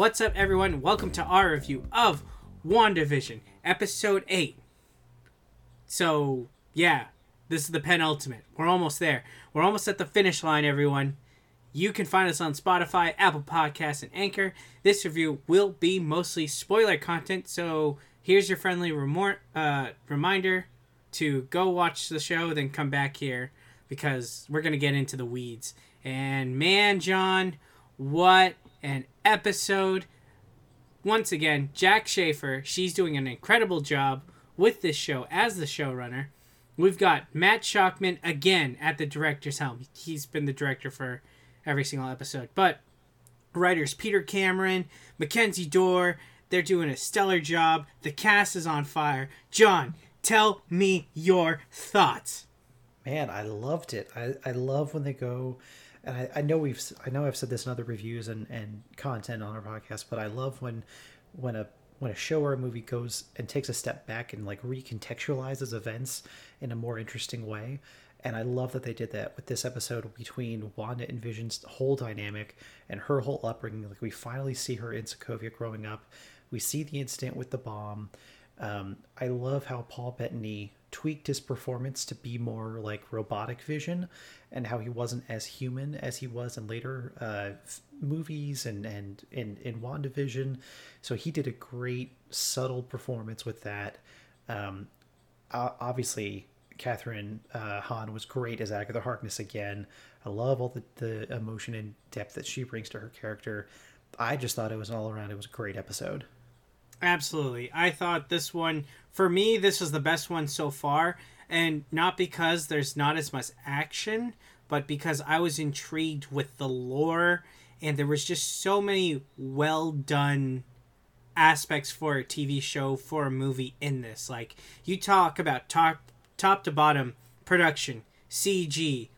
What's up, everyone? Welcome to our review of WandaVision, Episode 8. So, yeah, this is the penultimate. We're almost there. We're almost at the finish line, everyone. You can find us on Spotify, Apple Podcasts, and Anchor. This review will be mostly spoiler content, so here's your friendly remor- uh, reminder to go watch the show, then come back here because we're going to get into the weeds. And man, John, what an episode! Once again, Jac Schaeffer, she's doing an incredible job with this show as the showrunner. We've got Matt Shakman again at the director's helm. He's been the director for every single episode. But writers Peter Cameron, Mackenzie Dohr, they're doing a stellar job. The cast is on fire. John, tell me your thoughts. Man, I loved it. I, I love when they go and I, I know we've I know I've said this in other reviews and, and content on our podcast, but I love when when a when a show or a movie goes and takes a step back and like recontextualizes events in a more interesting way. And I love that they did that with this episode between Wanda and Vision's whole dynamic and her whole upbringing. Like we finally see her in Sokovia growing up. We see the incident with the bomb. Um, I love how Paul Bettany tweaked his performance to be more like robotic vision and how he wasn't as human as he was in later uh, movies and, and in, in WandaVision. So he did a great, subtle performance with that. Um, obviously, Kathryn uh, Hahn was great as Agatha Harkness again. I love all the, the emotion and depth that she brings to her character. I just thought it was all around, it was a great episode. Absolutely. I thought this one, for me, this was the best one so far. And not because there's not as much action, but because I was intrigued with the lore and there was just so many well done aspects for a TV show, for a movie in this. Like, you talk about top, top to bottom production, CG,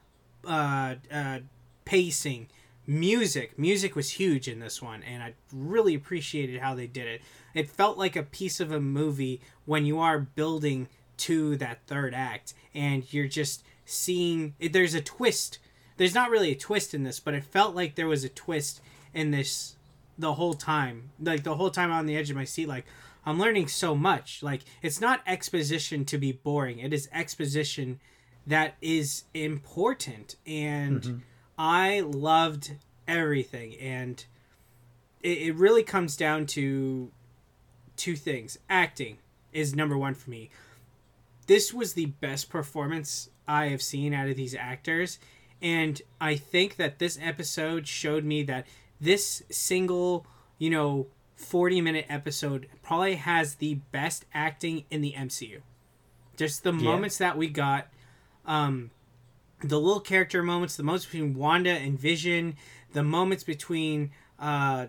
uh, uh, pacing, music. Music was huge in this one, and I really appreciated how they did it. It felt like a piece of a movie when you are building to that third act, and you're just seeing. There's a twist. There's not really a twist in this, but it felt like there was a twist in this the whole time. Like the whole time on the edge of my seat, like I'm learning so much. Like it's not exposition to be boring. It is exposition that is important and mm-hmm. I loved everything and it, it really comes down to two things. Acting is number one for me. This was the best performance I have seen out of these actors. And I think that this episode showed me that this single, you know, 40 minute episode probably has the best acting in the MCU. Just the yeah. moments that we got, um, the little character moments, the moments between Wanda and Vision, the moments between, uh,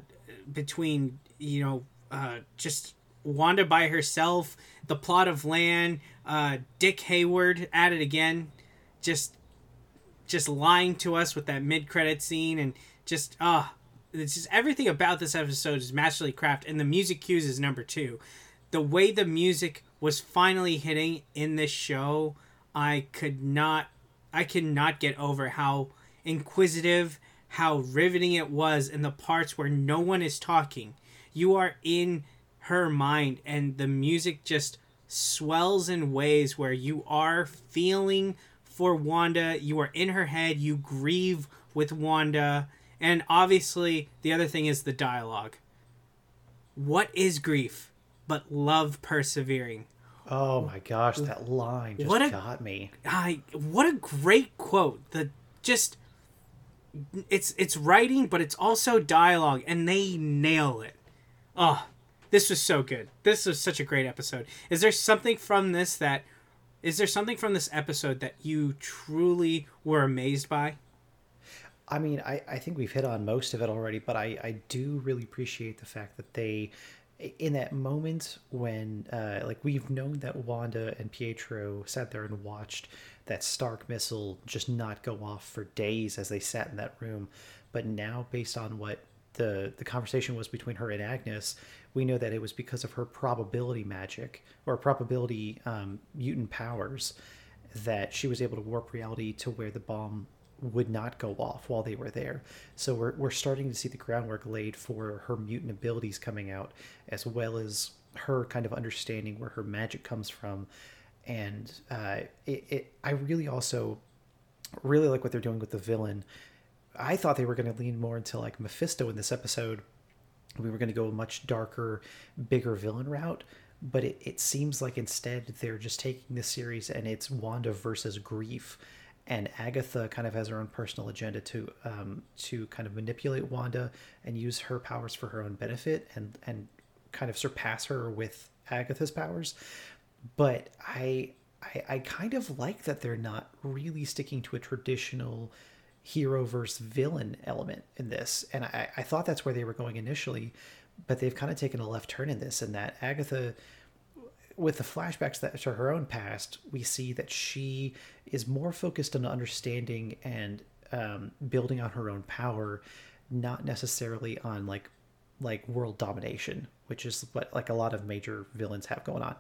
between, you know, uh, just Wanda by herself, the plot of Land, uh, Dick Hayward at it again, just just lying to us with that mid credit scene and just ah, uh, it's just everything about this episode is masterly crafted, and the music cues is number two. The way the music was finally hitting in this show, I could not, I cannot get over how inquisitive, how riveting it was in the parts where no one is talking. You are in her mind and the music just swells in ways where you are feeling for Wanda, you are in her head, you grieve with Wanda, and obviously the other thing is the dialogue. What is grief but love persevering? Oh my gosh, that line just what a, got me. I what a great quote. The just it's it's writing but it's also dialogue and they nail it. Oh, this was so good. This was such a great episode. Is there something from this that is there something from this episode that you truly were amazed by? I mean, I, I think we've hit on most of it already, but I, I do really appreciate the fact that they, in that moment when, uh, like, we've known that Wanda and Pietro sat there and watched that Stark missile just not go off for days as they sat in that room. But now, based on what the the conversation was between her and Agnes, we know that it was because of her probability magic or probability um, mutant powers that she was able to warp reality to where the bomb would not go off while they were there. So we're we're starting to see the groundwork laid for her mutant abilities coming out, as well as her kind of understanding where her magic comes from, and uh, it, it I really also really like what they're doing with the villain. I thought they were going to lean more into like Mephisto in this episode. We were going to go a much darker, bigger villain route, but it, it seems like instead they're just taking this series and it's Wanda versus grief. And Agatha kind of has her own personal agenda to um, to kind of manipulate Wanda and use her powers for her own benefit and and kind of surpass her with Agatha's powers. But I I, I kind of like that they're not really sticking to a traditional hero versus villain element in this. And I, I thought that's where they were going initially, but they've kind of taken a left turn in this, and that Agatha, with the flashbacks that to her own past, we see that she is more focused on understanding and um, building on her own power, not necessarily on like like world domination, which is what like a lot of major villains have going on.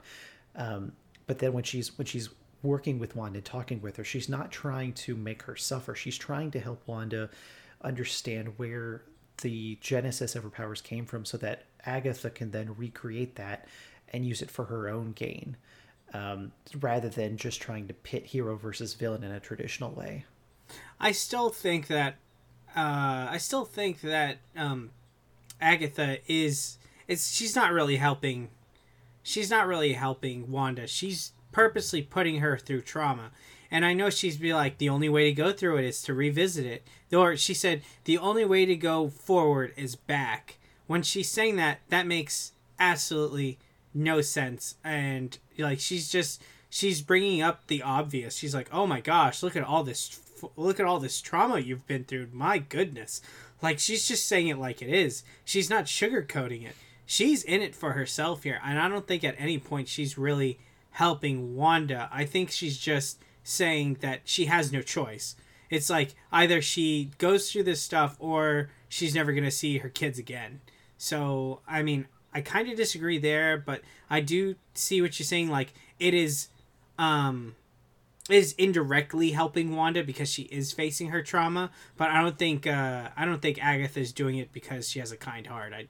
Um, but then when she's when she's working with Wanda, talking with her, she's not trying to make her suffer. She's trying to help Wanda understand where the genesis of her powers came from, so that Agatha can then recreate that and use it for her own gain, um, rather than just trying to pit hero versus villain in a traditional way. I still think that uh, I still think that um, Agatha is it's she's not really helping she's not really helping Wanda. She's purposely putting her through trauma. And I know she's be like, the only way to go through it is to revisit it. Or she said, the only way to go forward is back. When she's saying that, that makes absolutely no sense. And like, she's just, she's bringing up the obvious. She's like, oh my gosh, look at all this, look at all this trauma you've been through. My goodness. Like, she's just saying it like it is. She's not sugarcoating it she's in it for herself here, and I don't think at any point she's really helping Wanda. I think she's just saying that she has no choice. It's like either she goes through this stuff or she's never going to see her kids again. So, I mean, I kind of disagree there, but I do see what you're saying like it is um is indirectly helping Wanda because she is facing her trauma, but I don't think uh, I don't think Agatha is doing it because she has a kind heart. I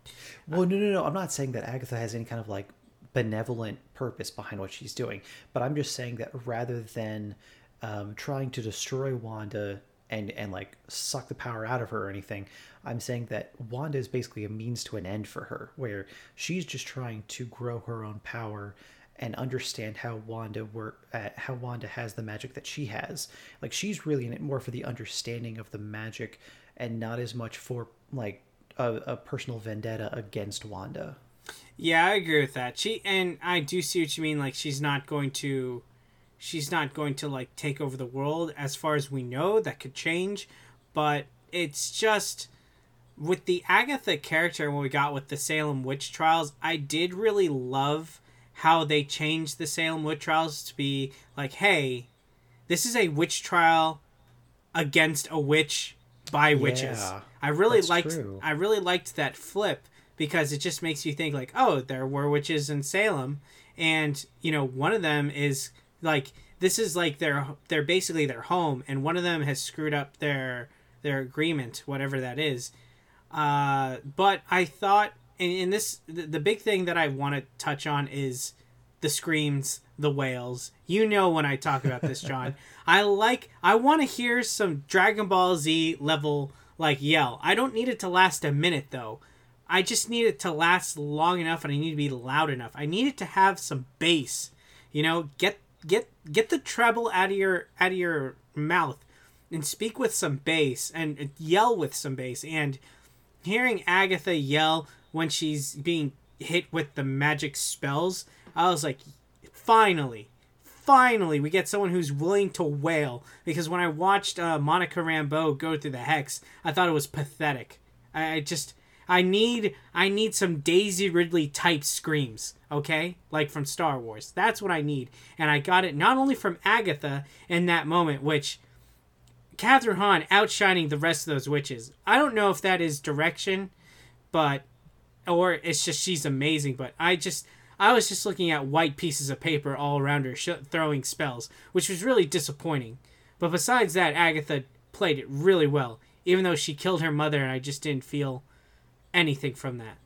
well, no, no, no. I'm not saying that Agatha has any kind of like benevolent purpose behind what she's doing, but I'm just saying that rather than um, trying to destroy Wanda and and like suck the power out of her or anything, I'm saying that Wanda is basically a means to an end for her, where she's just trying to grow her own power and understand how Wanda work uh, how Wanda has the magic that she has. Like she's really in it more for the understanding of the magic and not as much for like a, a personal vendetta against Wanda. Yeah, I agree with that. She and I do see what you mean. Like she's not going to, she's not going to like take over the world. As far as we know, that could change, but it's just with the Agatha character and what we got with the Salem witch trials. I did really love how they changed the Salem witch trials to be like, hey, this is a witch trial against a witch by yeah, witches. I really liked true. I really liked that flip because it just makes you think like, oh, there were witches in Salem and you know, one of them is like this is like their they're basically their home and one of them has screwed up their their agreement, whatever that is. Uh, but I thought and in this the, the big thing that I want to touch on is the screams, the wails. You know when I talk about this, John. I like I want to hear some Dragon Ball Z level like yell. I don't need it to last a minute though. I just need it to last long enough and I need to be loud enough. I need it to have some bass. You know, get get get the treble out of your out of your mouth and speak with some bass and yell with some bass and hearing Agatha yell when she's being hit with the magic spells, I was like, finally, finally, we get someone who's willing to wail. Because when I watched uh, Monica Rambeau go through the hex, I thought it was pathetic. I, I just. I need I need some Daisy Ridley type screams, okay? Like from Star Wars. That's what I need. And I got it not only from Agatha in that moment, which Kathryn Hahn outshining the rest of those witches. I don't know if that is direction, but or it's just she's amazing. But I just I was just looking at white pieces of paper all around her sh- throwing spells, which was really disappointing. But besides that, Agatha played it really well, even though she killed her mother, and I just didn't feel anything from that.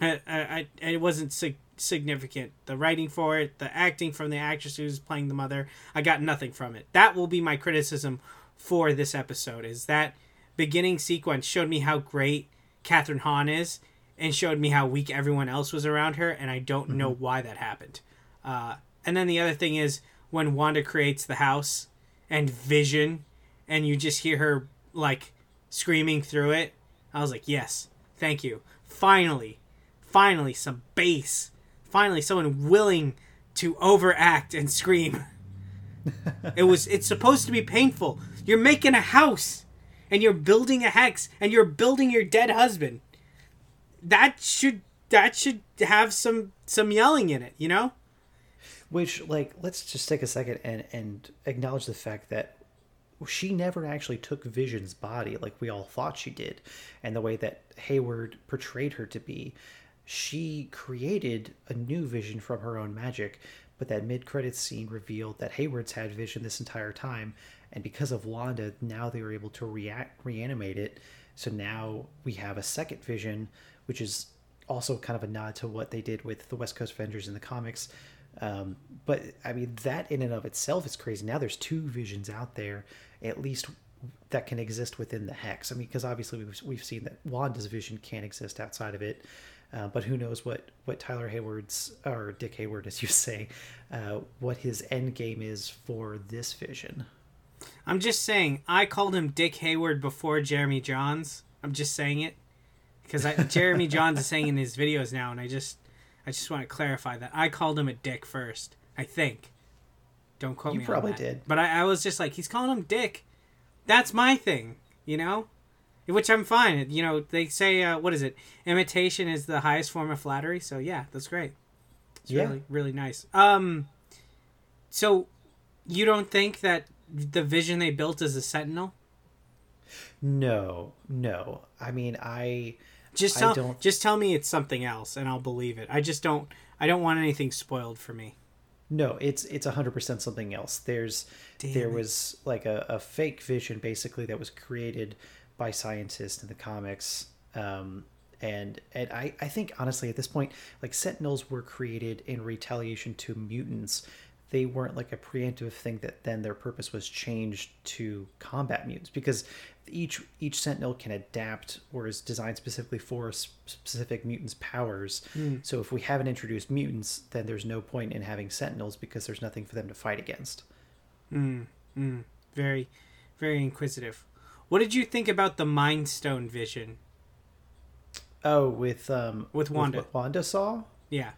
I, I, I it wasn't significant. The writing for it, the acting from the actress who's playing the mother, I got nothing from it. That will be my criticism for this episode. Is that beginning sequence showed me how great Kathryn Hahn is, and showed me how weak everyone else was around her, and I don't mm-hmm. know why that happened. Uh, and then the other thing is when Wanda creates the house and Vision, and you just hear her like screaming through it. I was like, yes, thank you. Finally, finally, some bass. Finally, someone willing to overact and scream. it was. It's supposed to be painful. You're making a house, and you're building a hex, and you're building your dead husband. That should that should have some some yelling in it, you know. Which, like, let's just take a second and and acknowledge the fact that she never actually took Vision's body like we all thought she did, and the way that Hayward portrayed her to be. She created a new Vision from her own magic, but that mid-credits scene revealed that Hayward's had Vision this entire time, and because of Wanda, now they were able to react reanimate it. So now we have a second Vision, which is also kind of a nod to what they did with the West Coast Avengers in the comics, um, but I mean, that in and of itself is crazy. Now there's two visions out there, at least that can exist within the hex. I mean, because obviously we've, we've seen that Wanda's vision can't exist outside of it. Uh, but who knows what, what Tyler Hayward's, or Dick Hayward, as you say, uh, what his end game is for this vision. I'm just saying, I called him Dick Hayward before Jeremy Jahns. I'm just saying it. Because Jeremy Jahns is saying in his videos now, and I just I just want to clarify that I called him a dick first. I think. Don't quote you me. You probably did. But I, I was just like, he's calling him dick. That's my thing, you know. Which I'm fine. You know, they say, uh, what is it? Imitation is the highest form of flattery. So yeah, that's great. It's yeah. really, really nice. Um, so you don't think that the vision they built is a sentinel? No, no. I mean, I just tell, just tell me it's something else, and I'll believe it. I just don't. I don't want anything spoiled for me. No, it's it's hundred percent something else. There's Damn there it. was like a, a fake vision basically that was created by scientists in the comics. Um, and and I, I think honestly at this point like sentinels were created in retaliation to mutants they weren't like a preemptive thing that then their purpose was changed to combat mutants because each each sentinel can adapt or is designed specifically for specific mutants powers mm. so if we haven't introduced mutants then there's no point in having sentinels because there's nothing for them to fight against mm. Mm. very very inquisitive what did you think about the mind stone vision? Oh with um with wanda. with wanda saw? Yeah.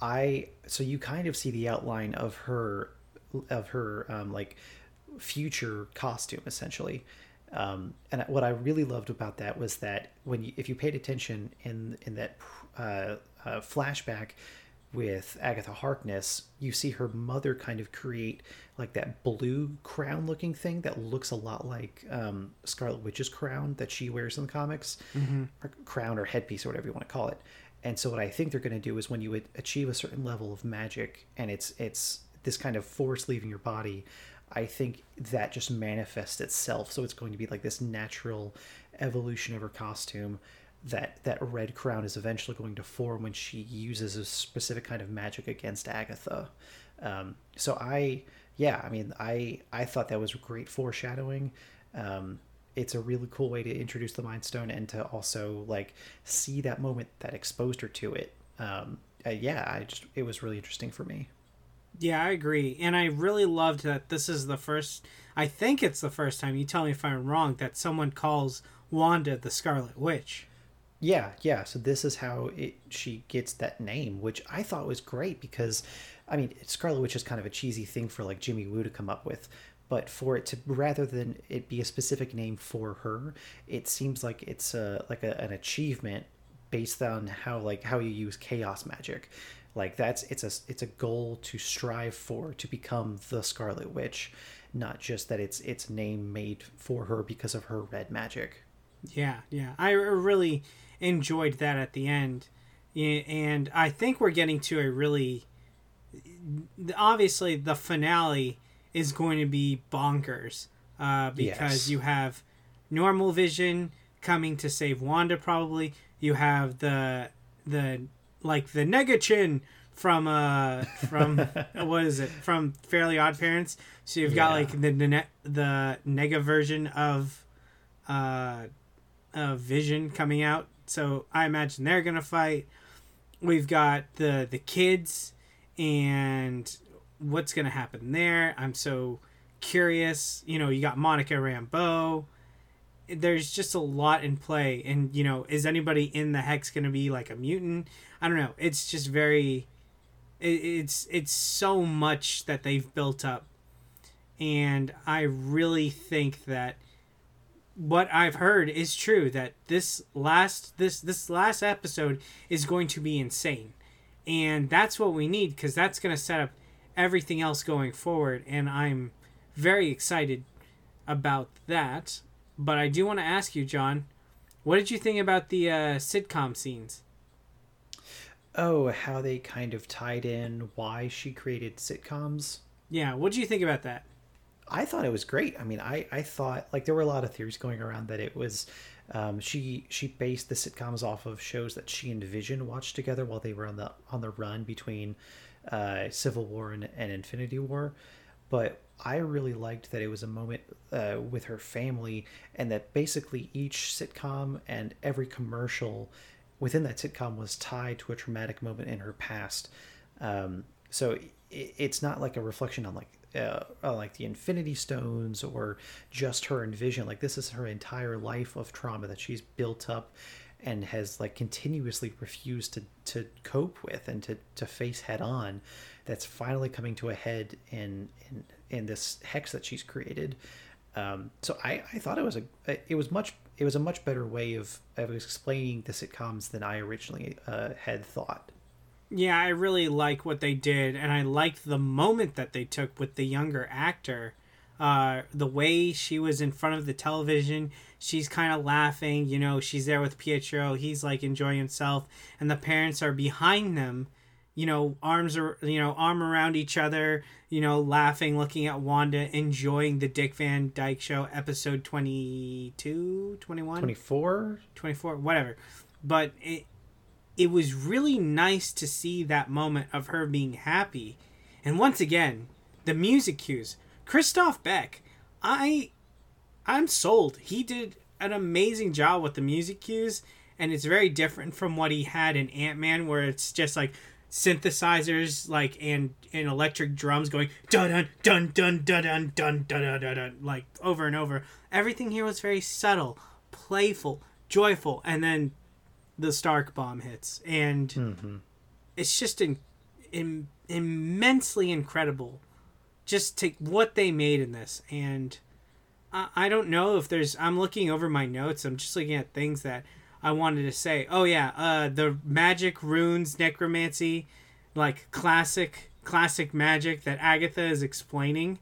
I so you kind of see the outline of her of her um, like future costume essentially. Um, and what I really loved about that was that when you, if you paid attention in in that uh, uh, flashback with Agatha Harkness, you see her mother kind of create like that blue crown looking thing that looks a lot like um, Scarlet Witch's crown that she wears in the comics, mm-hmm. or crown or headpiece or whatever you want to call it. And so what I think they're going to do is when you achieve a certain level of magic and it's it's this kind of force leaving your body, I think that just manifests itself. So it's going to be like this natural evolution of her costume that that red crown is eventually going to form when she uses a specific kind of magic against Agatha. Um, so I, yeah, I mean, I I thought that was great foreshadowing. Um, it's a really cool way to introduce the Mind Stone and to also like see that moment that exposed her to it. Um, uh, yeah, I just it was really interesting for me. Yeah, I agree, and I really loved that this is the first. I think it's the first time. You tell me if I'm wrong. That someone calls Wanda the Scarlet Witch. Yeah, yeah. So this is how it she gets that name, which I thought was great because, I mean, Scarlet Witch is kind of a cheesy thing for like Jimmy Woo to come up with, but for it to rather than it be a specific name for her it seems like it's a like a, an achievement based on how like how you use chaos magic like that's it's a it's a goal to strive for to become the scarlet witch not just that it's it's name made for her because of her red magic yeah yeah i really enjoyed that at the end and i think we're getting to a really obviously the finale is going to be bonkers. uh, because Yes. you have normal Vision coming to save Wanda. Probably you have the the like the Nega-Chin from uh from what is it from Fairly Odd Parents. So you've got Yeah. like the the, ne- the nega version of uh of Vision coming out. So I imagine they're gonna fight. We've got the the kids and what's gonna happen there. I'm so curious. You know, you got Monica Rambeau. There's just a lot in play, and you know, is anybody in the hex gonna be like a mutant? I don't know. It's just very. It, it's it's so much that they've built up, and I really think that what I've heard is true that this last this this last episode is going to be insane. And that's what we need cuz that's going to set up everything else going forward and I'm very excited about that. But I do want to ask you, John, what did you think about the uh, sitcom scenes? Oh, how they kind of tied in why she created sitcoms. Yeah, what did you think about that? I thought it was great. I mean, I, I thought like there were a lot of theories going around that it was um, she she based the sitcoms off of shows that she and Vision watched together while they were on the on the run between uh, Civil War and, and Infinity War. But I really liked that it was a moment uh, with her family, and that basically each sitcom and every commercial within that sitcom was tied to a traumatic moment in her past. Um, so it, it's not like a reflection on like uh, like the Infinity Stones or just her and Vision. Like this is her entire life of trauma that she's built up and has like continuously refused to to cope with and to to face head on. That's finally coming to a head in in in this hex that she's created. Um, so I, I thought it was a it was much it was a much better way of of explaining the sitcoms than I originally uh, had thought. Yeah, I really like what they did, and I liked the moment that they took with the younger actor. Uh, the way she was in front of the television, she's kind of laughing. You know, she's there with Pietro. He's like enjoying himself, and the parents are behind them. You know, arms are you know arm around each other. You know, laughing, looking at Wanda, enjoying the Dick Van Dyke Show episode 22, 21? 24 24 whatever but it it was really nice to see that moment of her being happy. And once again the music cues. Christophe Beck i i'm sold. He did an amazing job with the music cues and it's very different from what he had in ant-man where it's just like synthesizers like and and electric drums going dun dun dun dun dun dun dun dun dun dun like over and over. Everything here was very subtle playful joyful and then the stark bomb hits and it's just in, in, immensely incredible just to what they made in this and I, I don't know if there's i'm looking over my notes i'm just looking at things that i wanted to say. Oh yeah uh the magic runes necromancy like classic classic magic that agatha is explaining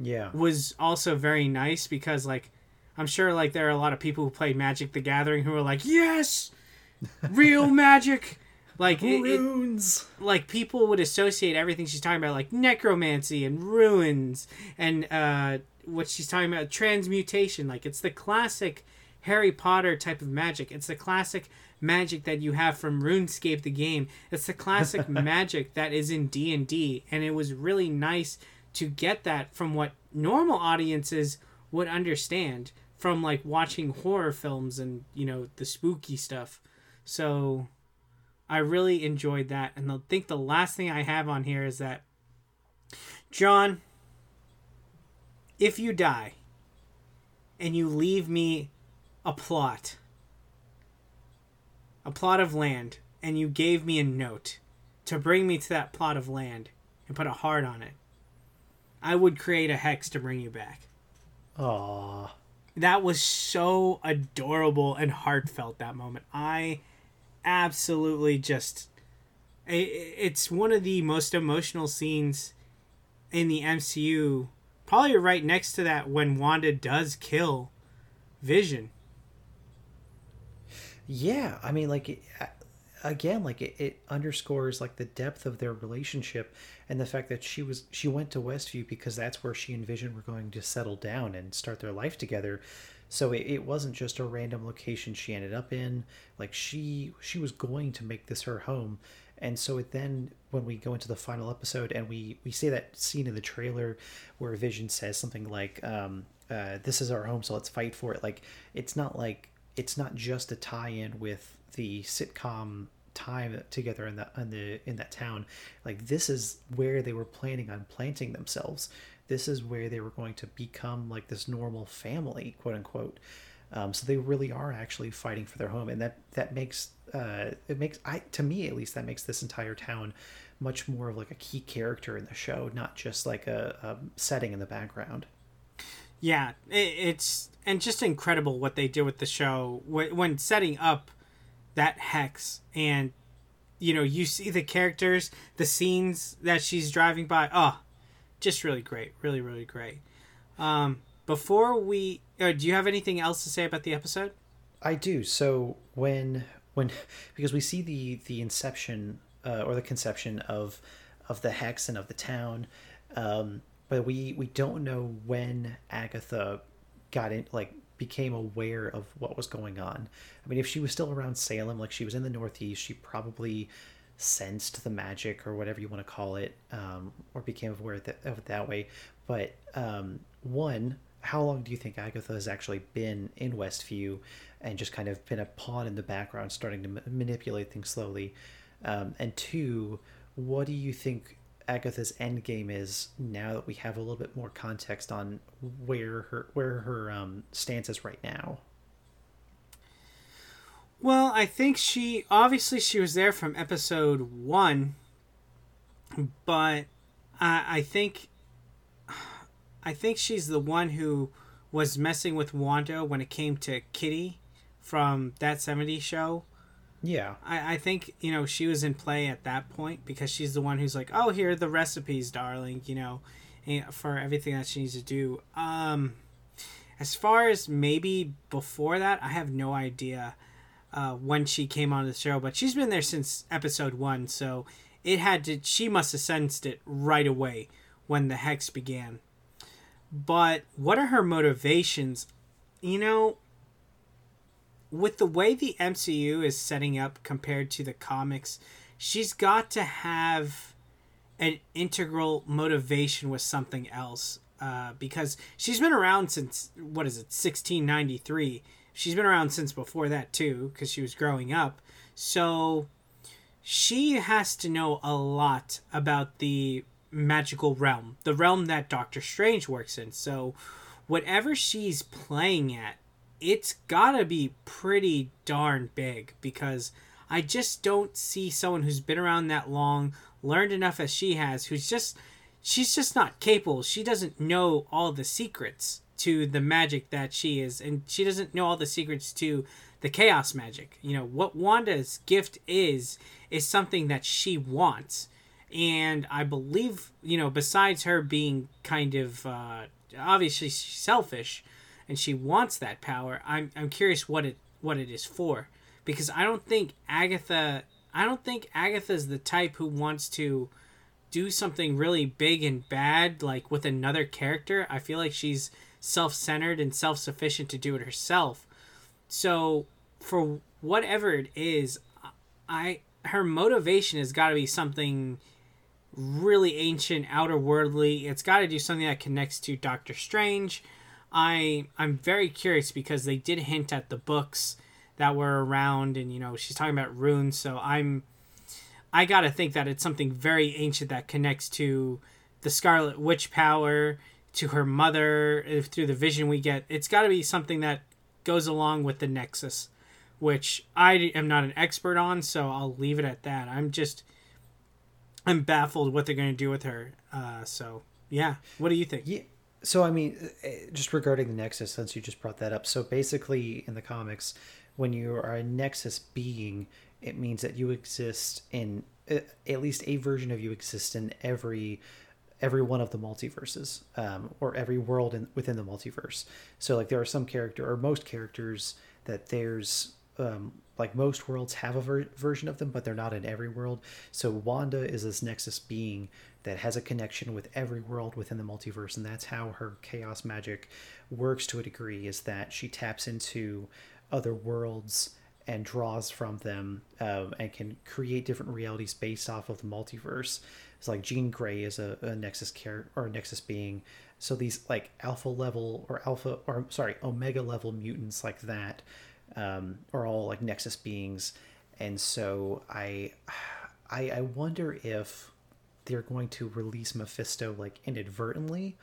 yeah. was also very nice because like I'm sure like there are a lot of people who played Magic the Gathering who are like, "Yes, real magic." Like it, it, runes like people would associate everything she's talking about like necromancy and ruins and uh what she's talking about transmutation like it's the classic Harry Potter type of magic. It's the classic magic that you have from RuneScape the game. It's the classic magic that is in D&D and it was really nice to get that from what normal audiences would understand from like watching horror films and, you know, the spooky stuff. So I really enjoyed that. And I think the last thing I have on here is that John, if you die and you leave me a plot, a plot of land, and you gave me a note to bring me to that plot of land and put a heart on it, I would create a hex to bring you back. Aww. That was so adorable and heartfelt that moment. I absolutely just it's one of the most emotional scenes in the MCU. Probably right next to that when Wanda does kill Vision. Yeah, I mean, like, again like it, it underscores like the depth of their relationship and the fact that she was she went to westview because that's where she and Vision were going to settle down and start their life together so it, it wasn't just a random location she ended up in. Like she she was going to make this her home. And so it then when we go into the final episode and we we see that scene in the trailer where vision says something like um uh, this is our home so let's fight for it. Like it's not like it's not just a tie-in with the sitcom time together in that in the in that town. Like this is where they were planning on planting themselves this is where they were going to become like this normal family quote unquote. Um, so they really are actually fighting for their home and that that makes uh, it makes i to me at least that makes this entire town much more of like a key character in the show not just like a, a setting in the background. Yeah it's and just incredible what they did with the show. When, when setting up that hex and you know you see the characters the scenes that she's driving by oh just really great really really great. Um before we uh, do you have anything else to say about the episode? I do. So when when because we see the the inception uh, or the conception of of the hex and of the town um but we we don't know when agatha got in like became aware of what was going on. I mean, if she was still around Salem, like she was in the Northeast, she probably sensed the magic or whatever you want to call it, um, or became aware of, of it that way. But um, one, how long do you think Agatha has actually been in Westview and just kind of been a pawn in the background, starting to ma- manipulate things slowly? Um, and two, what do you think Agatha's end game is now that we have a little bit more context on where her where her um, stance is right now. Well, I think she obviously she was there from episode one, but I, I think I think she's the one who was messing with Wanda when it came to Kitty from that 70s show yeah. I, I think, you know, she was in play at that point because she's the one who's like, oh, here are the recipes, darling, you know, for everything that she needs to do. Um, as far as maybe before that, I have no idea uh, when she came on the show, but she's been there since episode one, so it had to, she must have sensed it right away when the hex began. But what are her motivations? You know, with the way the MCU is setting up compared to the comics, she's got to have an integral motivation with something else uh, because she's been around since what is it 1693 she's been around since before that too because she was growing up. So she has to know a lot about the magical realm the realm that doctor strange works in. So whatever she's playing at it's gotta be pretty darn big because I just don't see someone who's been around that long, learned enough as she has, who's just she's just not capable. She doesn't know all the secrets to the magic that she is, and she doesn't know all the secrets to the chaos magic. You know, what Wanda's gift is is something that she wants. And I believe, you know, besides her being kind of uh, obviously selfish, and she wants that power. I'm I'm curious what it what it is for because I don't think Agatha I don't think Agatha's the type who wants to do something really big and bad like with another character. I feel like she's self-centered and self-sufficient to do it herself. So for whatever it is, I her motivation has got to be something really ancient, outer worldly. It's got to do something that connects to Doctor Strange I I'm very curious because they did hint at the books that were around, and you know she's talking about runes. So I'm I gotta think that it's something very ancient that connects to the Scarlet Witch power, to her mother through the vision we get. It's got to be something that goes along with the Nexus, which I am not an expert on, so I'll leave it at that. I'm just I'm baffled what they're to do with her. Uh, so yeah, what do you think? Yeah, so I mean, eh, just regarding the Nexus, since you just brought that up, so basically in the comics, when you are a Nexus being, it means that you exist in eh, at least a version of you exists in every every one of the multiverses um, or every world in, within the multiverse so like there are some character or most characters that there's um, like most worlds have a ver- version of them, but they're not in every world. So Wanda is this Nexus being that has a connection with every world within the multiverse, and that's how her chaos magic works to a degree. Is that she taps into other worlds and draws from them um, and can create different realities based off of the multiverse. It's like Jean Grey is a, a Nexus character or a Nexus being. So these like alpha level or alpha or sorry omega level mutants like that um, are all like Nexus beings, and so I, I I wonder if they're going to release Mephisto like inadvertently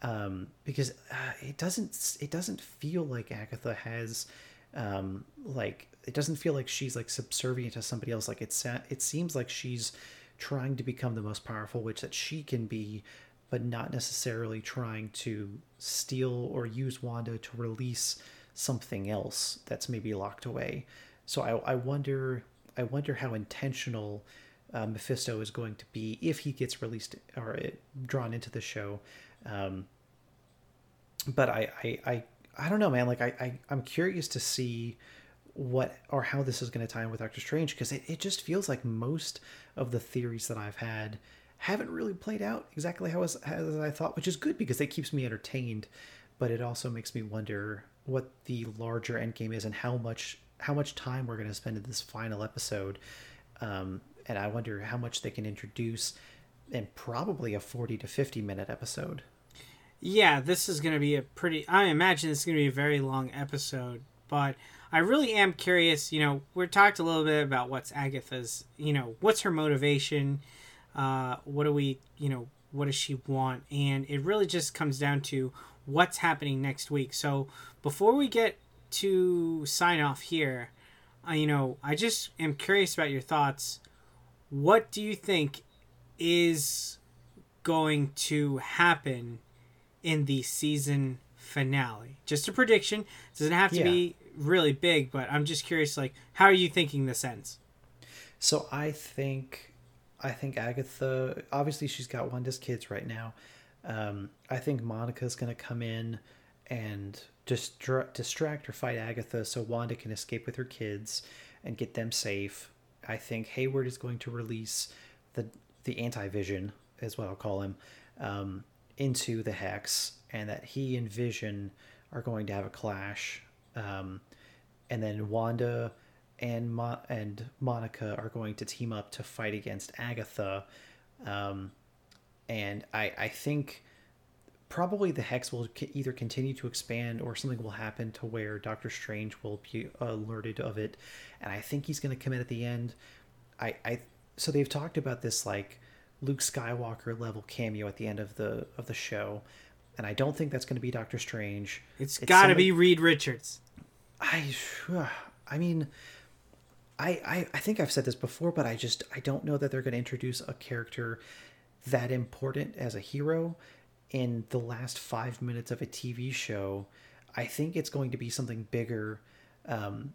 um, because uh, it doesn't it doesn't feel like Agatha has um, like it doesn't feel like she's like subservient to somebody else. Like it's it seems like she's trying to become the most powerful witch that she can be, but not necessarily trying to steal or use Wanda to release something else that's maybe locked away. So I, I wonder I wonder how intentional uh, Mephisto is going to be if he gets released or uh, drawn into the show. Um, but I, I, I I don't know, man. Like I, I I'm curious to see what or how this is going to tie in with Doctor Strange because it, it just feels like most of the theories that I've had haven't really played out exactly how as, as I thought, which is good because it keeps me entertained. But it also makes me wonder what the larger endgame is and how much how much time we're going to spend in this final episode. Um, and I wonder how much they can introduce in probably a 40 to 50 minute episode yeah, this is going to be a pretty. I imagine it's going to be a very long episode, but I really am curious. You know, we're talked a little bit about what's Agatha's. You know, what's her motivation? Uh, what do we? You know, what does she want? And it really just comes down to what's happening next week. So before we get to sign off here, uh, you know, I just am curious about your thoughts. What do you think is going to happen? In the season finale. Just a prediction. It doesn't have to yeah. be really big, but I'm just curious like how are you thinking this ends? So I think I think Agatha obviously she's got Wanda's kids right now. Um, I think Monica's going to come in and distra- distract or fight Agatha so Wanda can escape with her kids and get them safe. I think Hayward is going to release the the anti-vision is what I'll call him. Um, into the hex and that he and Vision are going to have a clash. Um, and then Wanda and Mo- and Monica are going to team up to fight against Agatha. Um, and I I think probably the hex will either continue to expand or something will happen to where Doctor Strange will be alerted of it. And I think he's going to come in at the end. I I so they've talked about this like Luke Skywalker level cameo at the end of the of the show, and I don't think that's going to be Doctor Strange. it's, it's got to be Reed Richards. I, I mean, I, I I think I've said this before, but I just I don't know that they're going to introduce a character that important as a hero in the last five minutes of a TV show. I think it's going to be something bigger, um,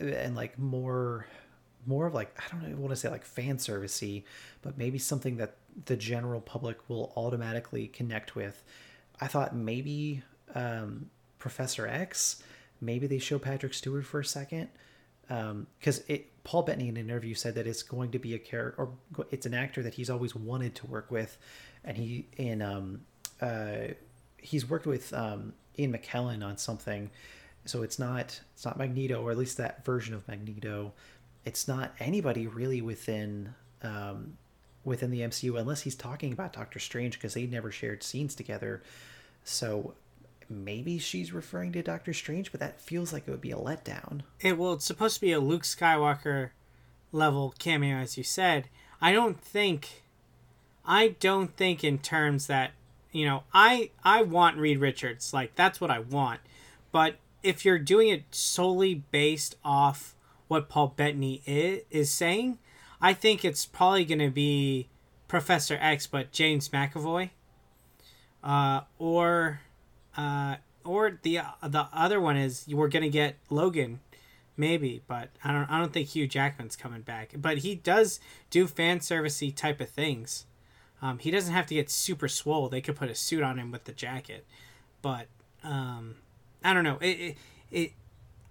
and like more more of like I don't know, want to say like fan servicey, but maybe something that the general public will automatically connect with. I thought maybe um, Professor X, maybe they show Patrick Stewart for a second, because um, Paul Bettany in an interview said that it's going to be a character or it's an actor that he's always wanted to work with, and he in um, uh, he's worked with um, Ian McKellen on something, so it's not it's not Magneto or at least that version of Magneto it's not anybody really within um, within the MCU unless he's talking about Doctor Strange because they never shared scenes together. So maybe she's referring to Doctor Strange, but that feels like it would be a letdown. It well, it's supposed to be a Luke Skywalker level cameo, as you said. I don't think, I don't think in terms that you know, I I want Reed Richards, like that's what I want, but if you're doing it solely based off what Paul Bettany is, is saying, I think it's probably going to be Professor X, but James McAvoy, uh, or uh, or the the other one is we're going to get Logan, maybe, but I don't I don't think Hugh Jackman's coming back. But he does do fan servicey type of things. Um, he doesn't have to get super swole. They could put a suit on him with the jacket, but um, I don't know. It, it, it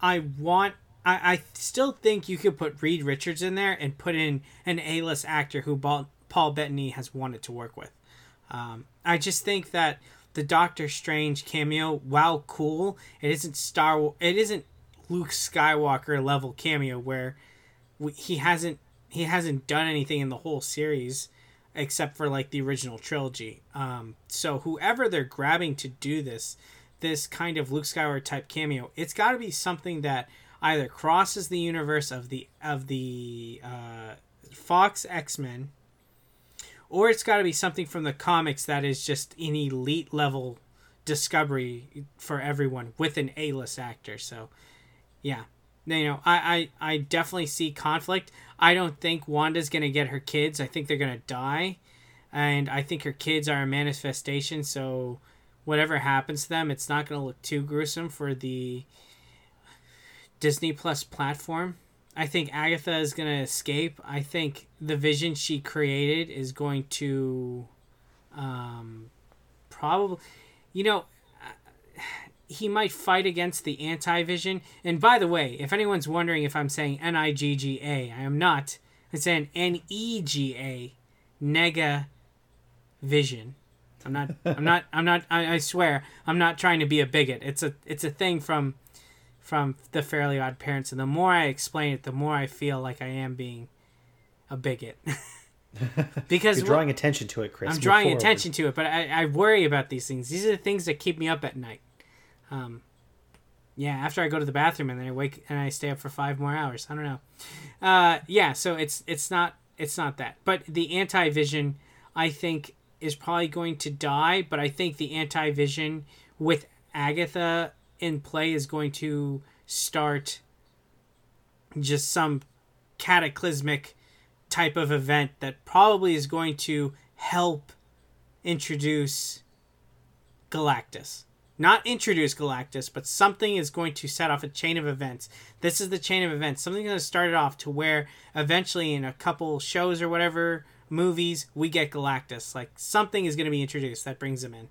I want I, I still think you could put Reed Richards in there and put in an A-list actor who Paul, Paul Bettany has wanted to work with. Um, I just think that the Doctor Strange cameo, while cool, it isn't Star. It isn't Luke Skywalker level cameo where we, he hasn't he hasn't done anything in the whole series except for like the original trilogy. Um, so whoever they're grabbing to do this, this kind of Luke Skywalker type cameo, it's got to be something that either crosses the universe of the of the uh, Fox X Men, or it's got to be something from the comics that is just an elite level discovery for everyone with an A list actor. So, yeah, you know, I, I I definitely see conflict. I don't think Wanda's gonna get her kids. I think they're gonna die, and I think her kids are a manifestation. So, whatever happens to them, it's not gonna look too gruesome for the Disney Plus platform. I think Agatha is going to escape. I think the vision she created is going to um, probably, you know, he might fight against the anti vision. And by the way, if anyone's wondering if I'm saying N I G G A, I am not. I'm saying N E G A, nega vision. I'm not. I'm not. I'm not. I, I swear, I'm not trying to be a bigot. It's a. It's a thing from from the Fairly Odd Parents, and the more I explain it, the more I feel like I am being a bigot. because you're drawing attention to it, Chris. I'm drawing forward. attention to it, but I, I worry about these things. These are the things that keep me up at night. Um, yeah, after I go to the bathroom and then I wake and I stay up for five more hours. I don't know. Uh, yeah, so it's it's not it's not that, but the anti vision I think is probably going to die. But I think the anti vision with Agatha in play is going to start just some cataclysmic type of event that probably is going to help introduce Galactus. Not introduce Galactus, but something is going to set off a chain of events. This is the chain of events. Something's going to start it off to where eventually, in a couple shows or whatever, movies, we get Galactus. Like, something is going to be introduced that brings him in.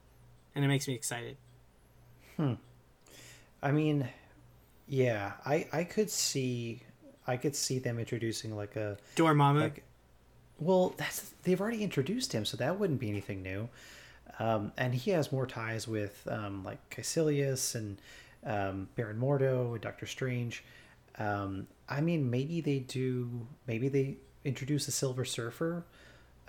And it makes me excited. Hmm. I mean, yeah, I I could see I could see them introducing like a Dormammu. Like, well, that's they've already introduced him, so that wouldn't be anything new. Um, and he has more ties with um, like Kaecilius and um, Baron Mordo and Doctor Strange. Um, I mean, maybe they do. Maybe they introduce a Silver Surfer,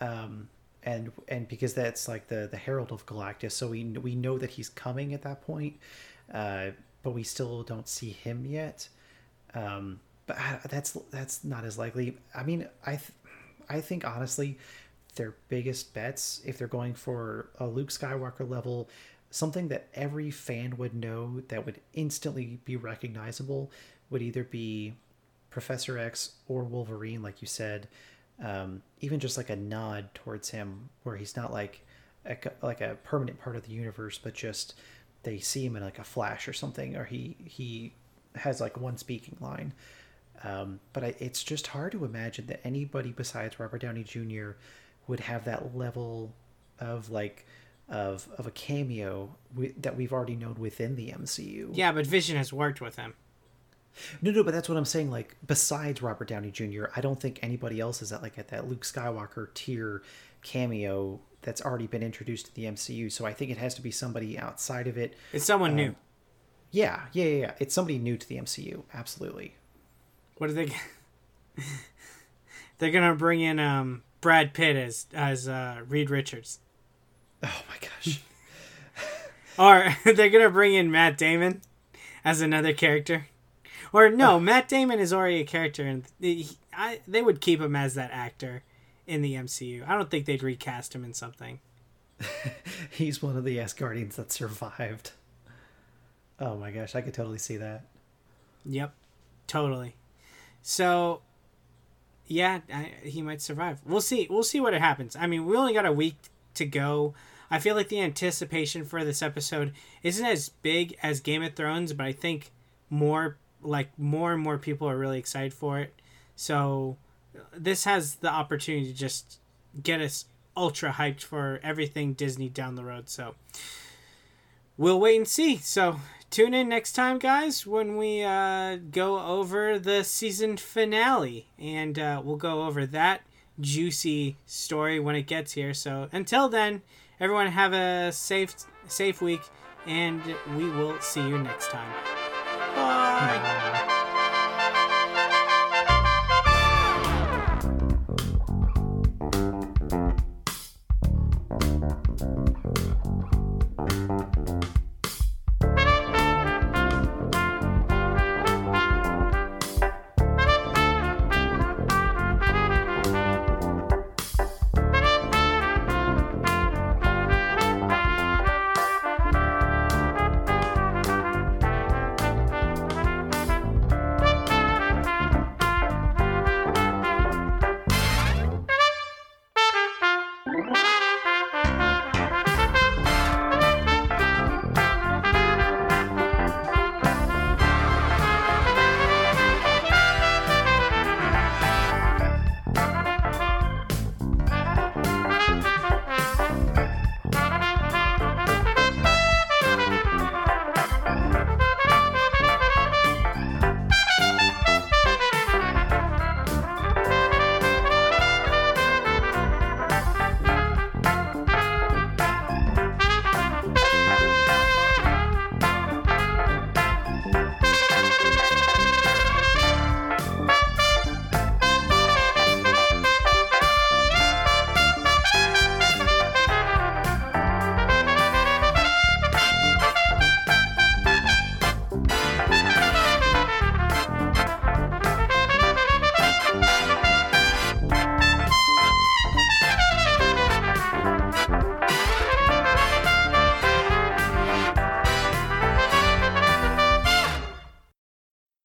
um, and and because that's like the the Herald of Galactus, so we we know that he's coming at that point. Uh, but we still don't see him yet. Um, but that's that's not as likely. I mean, I th- I think honestly, their biggest bets, if they're going for a Luke Skywalker level, something that every fan would know that would instantly be recognizable, would either be Professor X or Wolverine, like you said. Um, even just like a nod towards him, where he's not like a, like a permanent part of the universe, but just they see him in like a flash or something, or he he has like one speaking line. Um, but I, it's just hard to imagine that anybody besides Robert Downey Jr. would have that level of like of of a cameo that we've already known within the MCU. Yeah, but Vision has worked with him. No, no, but that's what I'm saying. Like, besides Robert Downey Jr., I don't think anybody else is at like at that Luke Skywalker tier cameo that's already been introduced to the MCU. So I think it has to be somebody outside of it. It's someone um, new. Yeah, yeah, yeah, yeah. It's somebody new to the MCU. Absolutely. What are they? They're gonna bring in um, Brad Pitt as as uh, Reed Richards. Oh my gosh. or they're gonna bring in Matt Damon as another character. Or no, oh. Matt Damon is already a character, and he, I, they would keep him as that actor in the MCU. I don't think they'd recast him in something. He's one of the Asgardians that survived. Oh my gosh, I could totally see that. Yep, totally. So, yeah, I, he might survive. We'll see. We'll see what happens. I mean, we only got a week to go. I feel like the anticipation for this episode isn't as big as Game of Thrones, but I think more like more and more people are really excited for it. So this has the opportunity to just get us ultra hyped for everything Disney down the road. So we'll wait and see. So tune in next time, guys, when we uh, go over the season finale, and uh, we'll go over that juicy story when it gets here. So until then, everyone have a safe safe week, and we will see you next time. Bye. Bye.